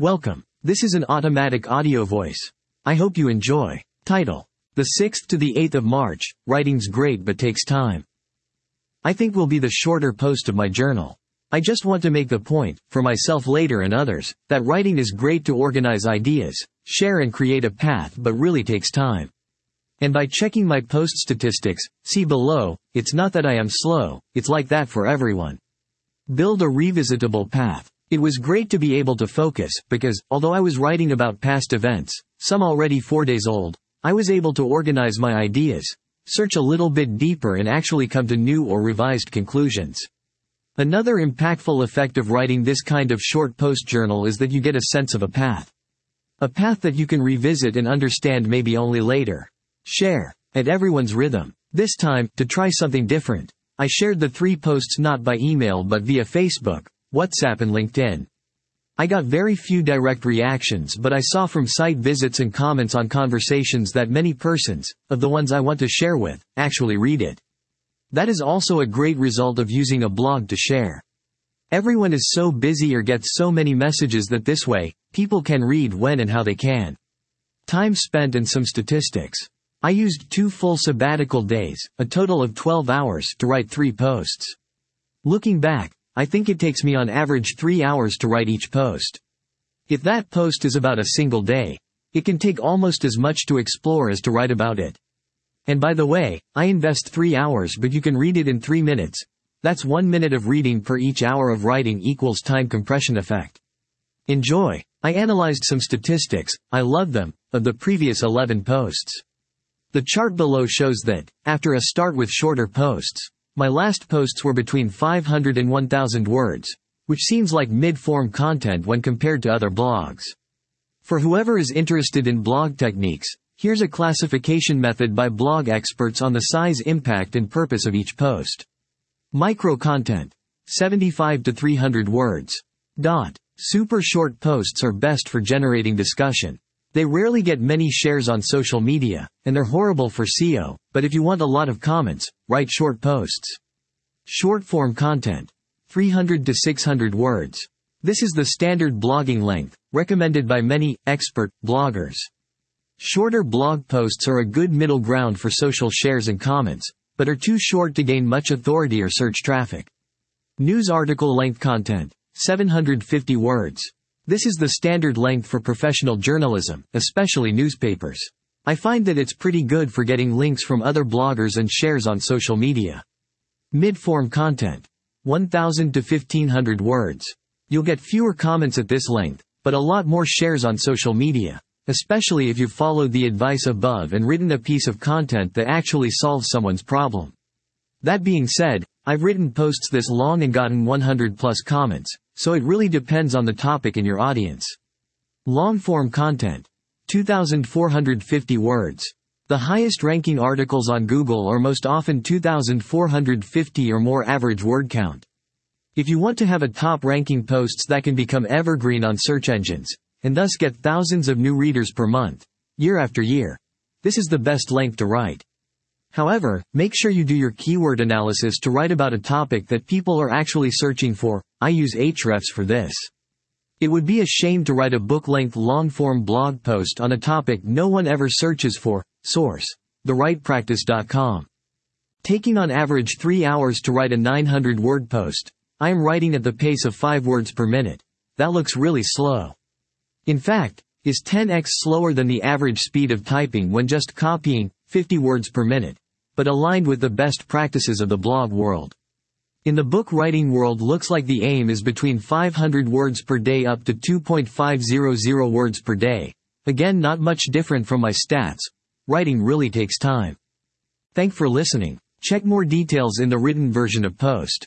Welcome. This is an automatic audio voice. I hope you enjoy. Title. The 6th to the 8th of March, writing's great but takes time. I think will be the shorter post of my journal. I just want to make the point, for myself later and others, that writing is great to organize ideas, share and create a path but really takes time. And by checking my post statistics, see below, it's not that I am slow, it's like that for everyone. Build a revisitable path. It was great to be able to focus, because, although I was writing about past events, some already four days old, I was able to organize my ideas, search a little bit deeper and actually come to new or revised conclusions. Another impactful effect of writing this kind of short post journal is that you get a sense of a path. A path that you can revisit and understand maybe only later. Share. At everyone's rhythm. This time, to try something different, I shared the three posts not by email but via Facebook, WhatsApp and LinkedIn. I got very few direct reactions but I saw from site visits and comments on conversations that many persons, of the ones I want to share with, actually read it. That is also a great result of using a blog to share. Everyone is so busy or gets so many messages that this way, people can read when and how they can. Time spent and some statistics. I used two full sabbatical days, a total of 12 hours, to write three posts. Looking back, I think it takes me on average three hours to write each post. If that post is about a single day, it can take almost as much to explore as to write about it. And by the way, I invest three hours but you can read it in three minutes. That's one minute of reading per each hour of writing equals time compression effect. Enjoy. I analyzed some statistics, I love them, of the previous 11 posts. The chart below shows that, after a start with shorter posts, my last posts were between 500 and 1000 words, which seems like mid-form content when compared to other blogs. For whoever is interested in blog techniques, here's a classification method by blog experts on the size impact and purpose of each post. Micro content. 75 to 300 words. Dot. Super short posts are best for generating discussion. They rarely get many shares on social media, and they're horrible for SEO, but if you want a lot of comments, write short posts. Short form content. 300 to 600 words. This is the standard blogging length, recommended by many, expert, bloggers. Shorter blog posts are a good middle ground for social shares and comments, but are too short to gain much authority or search traffic. News article length content. 750 words. This is the standard length for professional journalism, especially newspapers. I find that it's pretty good for getting links from other bloggers and shares on social media. Mid-form content. 1000 to 1500 words. You'll get fewer comments at this length, but a lot more shares on social media, especially if you've followed the advice above and written a piece of content that actually solves someone's problem. That being said, I've written posts this long and gotten 100 plus comments, so it really depends on the topic and your audience. Long form content. 2,450 words. The highest ranking articles on Google are most often 2,450 or more average word count. If you want to have a top ranking posts that can become evergreen on search engines, and thus get thousands of new readers per month, year after year, this is the best length to write. However, make sure you do your keyword analysis to write about a topic that people are actually searching for. I use Ahrefs for this. It would be a shame to write a book-length long-form blog post on a topic no one ever searches for. Source: TheWritePractice.com. Taking on average 3 hours to write a 900-word post, I am writing at the pace of 5 words per minute. That looks really slow. In fact, is 10x slower than the average speed of typing when just copying 50 words per minute but aligned with the best practices of the blog world. In the book writing world looks like the aim is between 500 words per day up to 2.500 words per day. Again not much different from my stats. Writing really takes time. Thank for listening. Check more details in the written version of post.